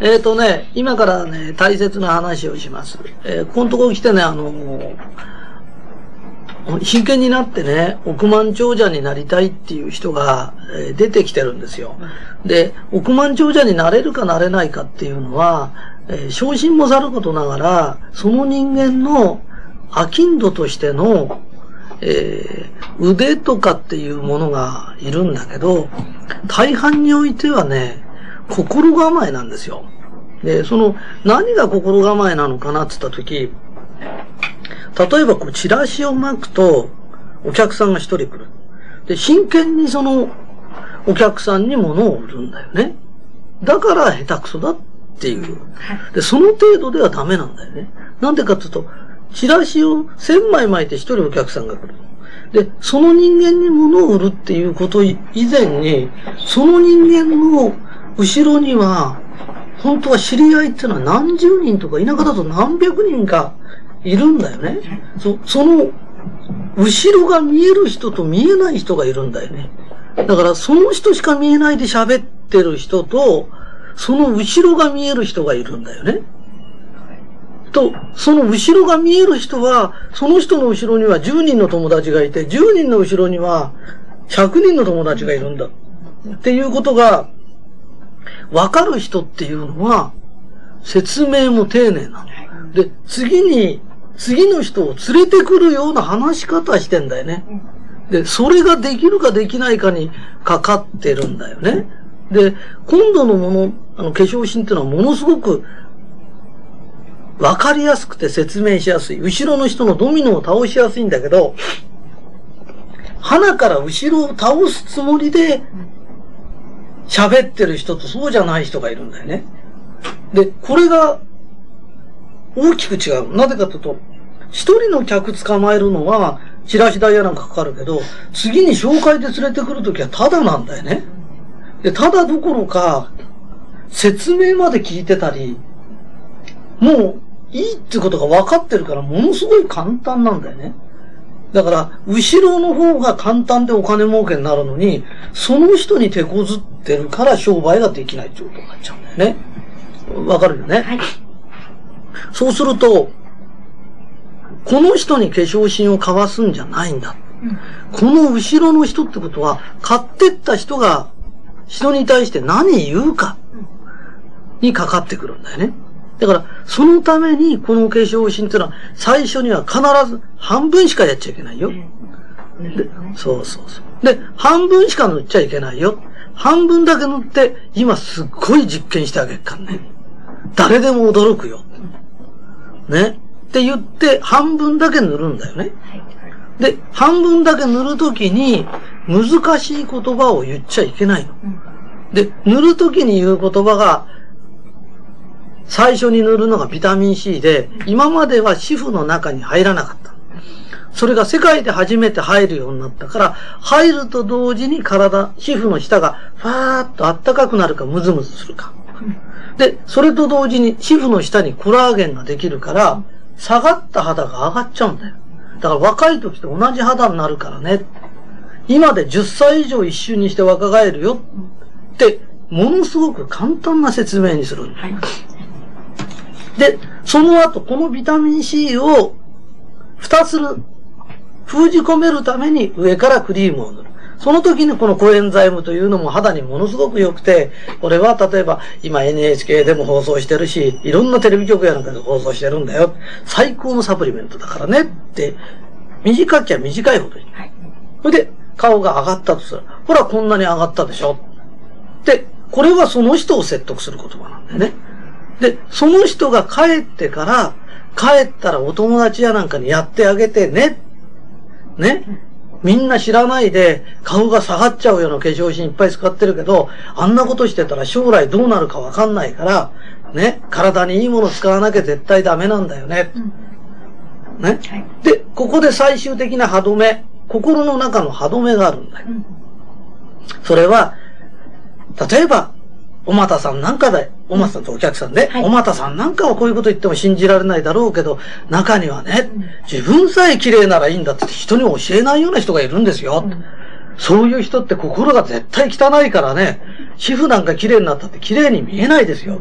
えっ、ー、とね、今からね、大切な話をします。えー、このところ来てね、あの真剣になってね、億万長者になりたいっていう人が、えー、出てきてるんですよ。で、億万長者になれるかなれないかっていうのは、えー、昇進もさることながら、その人間の飽きんどとしての、えー、腕とかっていうものがいるんだけど、大半においてはね、心構えなんですよ。で、その、何が心構えなのかなって言ったとき、例えばこう、チラシを巻くと、お客さんが一人来る。で、真剣にその、お客さんに物を売るんだよね。だから下手くそだっていう。で、その程度ではダメなんだよね。なんでかっていうと、チラシを千枚巻いて一人お客さんが来る。で、その人間に物を売るっていうこと以前に、その人間の後ろには、本当は知り合いっていうのは何十人とか、田舎だと何百人かいるんだよね。そ、その、後ろが見える人と見えない人がいるんだよね。だからその人しか見えないで喋ってる人と、その後ろが見える人がいるんだよね。と、その後ろが見える人は、その人の後ろには10人の友達がいて、10人の後ろには100人の友達がいるんだ。っていうことが、わかる人っていうのは、説明も丁寧なの。で、次に、次の人を連れてくるような話し方してんだよね。で、それができるかできないかにかかってるんだよね。で、今度のもの、あの、化粧品っていうのはものすごくわかりやすくて説明しやすい。後ろの人のドミノを倒しやすいんだけど、鼻から後ろを倒すつもりで喋ってる人とそうじゃない人がいるんだよね。で、これが大きく違う。なぜかというと、一人の客捕まえるのは、チラシ代やなんかかかるけど、次に紹介で連れてくるときはタダなんだよね。で、タダどころか、説明まで聞いてたり、もういいってことが分かってるから、ものすごい簡単なんだよね。だから、後ろの方が簡単でお金儲けになるのに、その人に手こずってるから商売ができないってことになっちゃうんだよね。わかるよね？はい。そうすると、この人に化粧品を買わすんじゃないんだ。うん、この後ろの人ってことは、買ってった人が人に対して何言うかにかかってくるんだよね。だから、そのためにこの化粧品っていうのは、最初には必ず半分しかやっちゃいけないよ。でそうそうそう。で、半分しか塗っちゃいけないよ。半分だけ塗って、今すっごい実験してあげるからね。誰でも驚くよ。ね。って言って、半分だけ塗るんだよね。で、半分だけ塗るときに、難しい言葉を言っちゃいけないの。で、塗るときに言う言葉が、最初に塗るのがビタミン C で、今までは皮膚の中に入らなかった。それが世界で初めて入るようになったから、入ると同時に体、皮膚の下がファーッと暖かくなるかムズムズするか。で、それと同時に皮膚の下にコラーゲンができるから、下がった肌が上がっちゃうんだよ。だから若い時と同じ肌になるからね。今で10歳以上一瞬にして若返るよって、ものすごく簡単な説明にする。はいで、その後、このビタミン C を二つ封じ込めるために上からクリームを塗る。その時にこのコエンザイムというのも肌にものすごく良くて、これは例えば今 NHK でも放送してるし、いろんなテレビ局やなんかで放送してるんだよ。最高のサプリメントだからねって、短きゃ短いほどいい。はい、それで、顔が上がったとする。ほら、こんなに上がったでしょ。で、これはその人を説得する言葉なんだよね。で、その人が帰ってから、帰ったらお友達やなんかにやってあげてね。ね。みんな知らないで顔が下がっちゃうような化粧品いっぱい使ってるけど、あんなことしてたら将来どうなるかわかんないから、ね。体にいいもの使わなきゃ絶対ダメなんだよね。ね。で、ここで最終的な歯止め、心の中の歯止めがあるんだよ。それは、例えば、おまたさんなんかで、おまたさんとお客さんで、はい、おまたさんなんかはこういうこと言っても信じられないだろうけど、中にはね、自分さえ綺麗ならいいんだって人に教えないような人がいるんですよ。うん、そういう人って心が絶対汚いからね、皮膚なんか綺麗になったって綺麗に見えないですよ。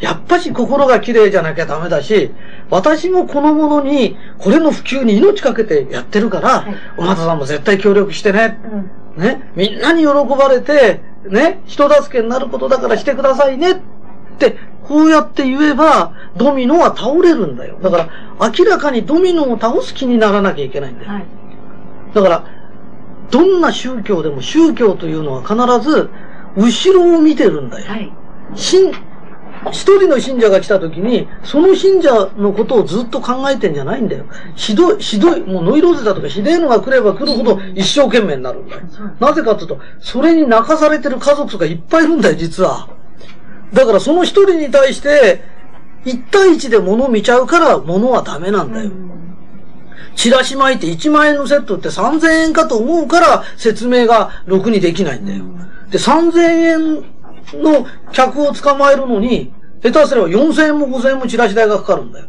やっぱし心が綺麗じゃなきゃダメだし、私もこのものに、これの普及に命かけてやってるから、はい、お松さんも絶対協力してね。うん、ね。みんなに喜ばれて、ね。人助けになることだからしてくださいね。って、こうやって言えば、ドミノは倒れるんだよ。だから、明らかにドミノを倒す気にならなきゃいけないんだよ。はい、だから、どんな宗教でも宗教というのは必ず、後ろを見てるんだよ。はい、一人の信者が来た時に、その信者のことをずっと考えてんじゃないんだよ。ひどい、ひどい、もうノイローゼだとかひでえのが来れば来るほど一生懸命になるんだよ。なぜかというと、それに泣かされてる家族がいっぱいいるんだよ、実は。だからその一人に対して、一対一で物を見ちゃうから物はダメなんだよ。チラシ巻いて1万円のセットって3000円かと思うから説明がろくにできないんだよ。で、3000円の客を捕まえるのに、下手すれば4000円も5000円もチラシ代がかかるんだよ。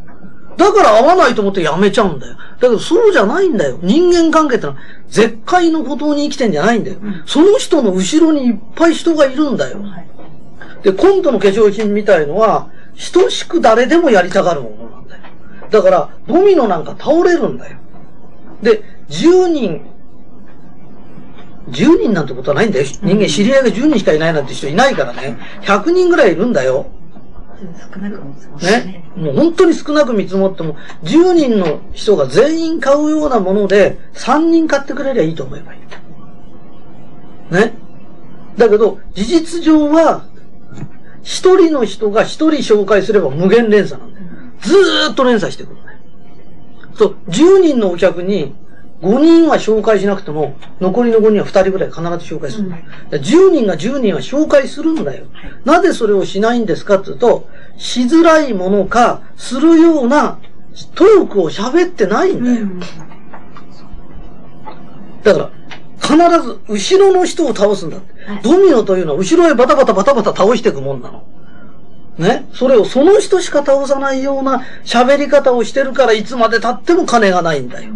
だから合わないと思ってやめちゃうんだよ。だけどそうじゃないんだよ。人間関係ってのは絶海の孤島に生きてんじゃないんだよ。その人の後ろにいっぱい人がいるんだよ。で、今度の化粧品みたいのは、等しく誰でもやりたがるものなんだよ。だから、ドミノなんか倒れるんだよ。で、10人、10人なんてことはないんだよ。人間知り合いが10人しかいないなんて人いないからね。100人ぐらいいるんだよ。少なく見積もってね。もう本当に少なく見積もっても、10人の人が全員買うようなもので、3人買ってくれりゃいいと思えばいい。ね。だけど、事実上は、一人の人が一人紹介すれば無限連鎖なんだよ。ずーっと連鎖してくる。そう、10人のお客に5人は紹介しなくても、残りの5人は2人ぐらい必ず紹介するんだよ。うん、10人が10人は紹介するんだよ。なぜそれをしないんですかっていうと、しづらいものか、するようなトークを喋ってないんだよ。うん、だから、必ず後ろの人を倒すんだって。ドミノというのは後ろへバタバタバタバタ倒していくもんなの。ね？それをその人しか倒さないような喋り方をしてるからいつまで経っても金がないんだよ。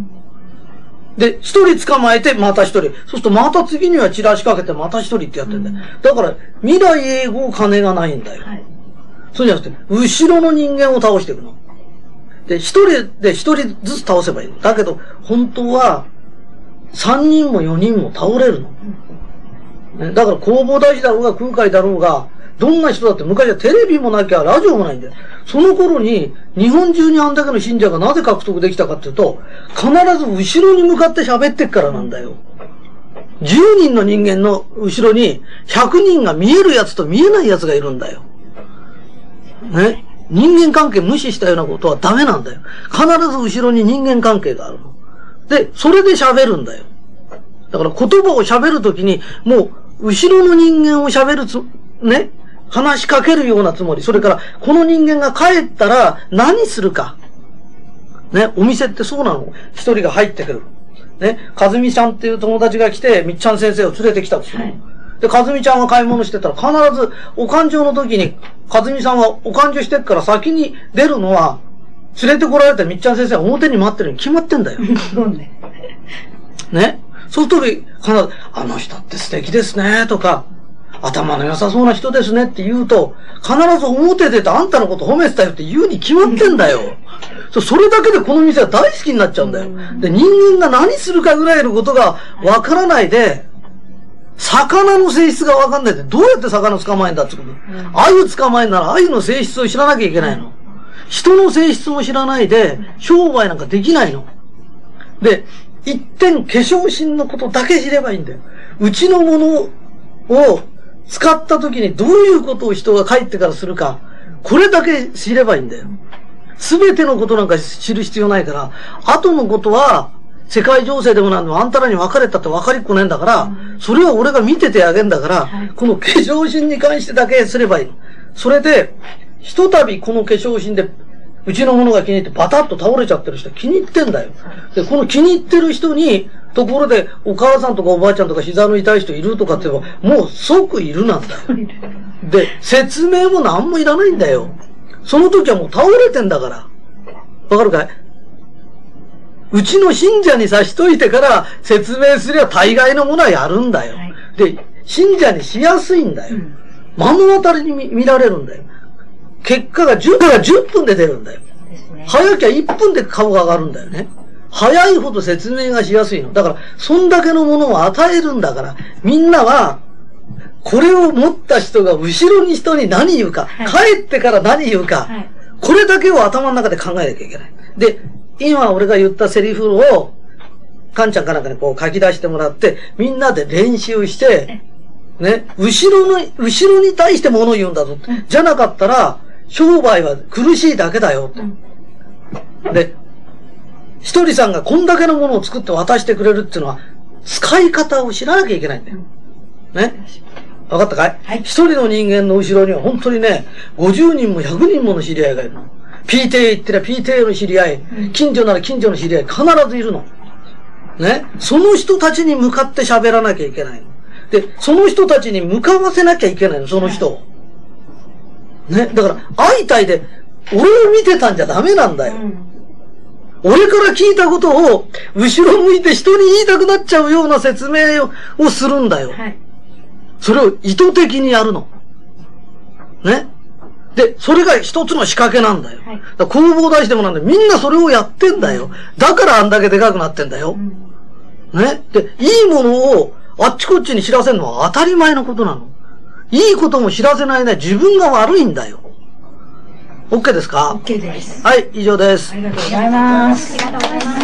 で、一人捕まえてまた一人。そうするとまた次にはチラシかけてまた一人ってやってんだよ。だから未来永劫金がないんだよ。はい、そうじゃなくて、後ろの人間を倒していくの。で、一人で一人ずつ倒せばいいだけど、本当は、三人も四人も倒れるの。ね、だから工房大事だろうが空海だろうが、どんな人だって昔はテレビもなきゃラジオもないんだよ。その頃に日本中にあんだけの信者がなぜ獲得できたかっていうと、必ず後ろに向かって喋ってっからなんだよ。10人の人間の後ろに100人が見えるやつと見えないやつがいるんだよ。ね？人間関係無視したようなことはダメなんだよ。必ず後ろに人間関係があるの。で、それで喋るんだよ。だから言葉を喋るときに、もう、後ろの人間を喋るつ、ね、話しかけるようなつもり。それから、この人間が帰ったら何するか。ね、お店ってそうなの。一人が入ってくる。ね、かずみちゃんっていう友達が来て、みっちゃん先生を連れてきたんですよ。はい、で、かずみちゃんが買い物してたら、必ず、お勘定の時に、かずみさんはお勘定してっから先に出るのは、連れてこられたみっちゃん先生は表に待ってるに決まってんだよ。ね。ね。そうすると、必ず、あの人って素敵ですね、とか、頭の良さそうな人ですねって言うと、必ず表出てあんたのこと褒めてたよって言うに決まってんだよ。それだけでこの店は大好きになっちゃうんだよ。で、人間が何するかぐらいのことがわからないで、魚の性質がわかんないで、どうやって魚捕まえんだってこと。鮎捕まえんなら鮎の性質を知らなきゃいけないの。人の性質も知らないで、商売なんかできないの。で、一点化粧品のことだけ知ればいいんだよ。うちのものを使った時にどういうことを人が帰ってからするか、これだけ知ればいいんだよ。すべてのことなんか知る必要ないから、後のことは、世界情勢でもなんでもあんたらに別れたって分かりっこねえんだから、それは俺が見ててあげんだから、この化粧品に関してだけすればいい。それで、ひとたびこの化粧品で、うちのものが気に入ってバタッと倒れちゃってる人気に入ってんだよ。で、この気に入ってる人に、ところで、お母さんとかおばあちゃんとか膝の痛い人いるとかって言えば、もう即いるなんだよ。で、説明も何もいらないんだよ。その時はもう倒れてんだから。わかるかい？うちの信者にさしといてから説明すりゃ大概のものはやるんだよ。で、信者にしやすいんだよ。目の当たりに見られるんだよ。化結果が 10, が10分で出るんだよ。早きゃ1分で顔が上がるんだよね。早いほど説明がしやすいの。だから、そんだけのものを与えるんだから、みんなは、これを持った人が後ろに人に何言うか、はい帰ってから何言うか、はい。これだけを頭の中で考えなきゃいけない。で、今俺が言ったセリフを、カンちゃんかなんかにこう書き出してもらって、みんなで練習して、ね、後ろの、後ろに対して物を言うんだぞ。じゃなかったら、商売は苦しいだけだよ。うん。で、ひとりさんがこんだけのものを作って渡してくれるっていうのは、使い方を知らなきゃいけないんだよ。ね？わかったかい？はい一人の人間の後ろには本当にね、50人も100人もの知り合いがいるの。PTA 行ってりゃ PTA の知り合い、うん近所なら近所の知り合い、必ずいるの。ね？その人たちに向かって喋らなきゃいけないの。で、その人たちに向かわせなきゃいけないの、その人を。ね？だから、相対で、俺を見てたんじゃダメなんだよ。うん。俺から聞いたことを、後ろ向いて人に言いたくなっちゃうような説明ををするんだよ。はい。それを意図的にやるの。ね？で、それが一つの仕掛けなんだよ。はいだ工房出してもなんで、みんなそれをやってんだよ。だからあんだけでかくなってんだよう。ん。ね？で、いいものをあっちこっちに知らせるのは当たり前のことなの。いいことも知らせないね、自分が悪いんだよ。OK ですか？OK です。はい、以上ですあ。りがとうございます。ありがとうございます。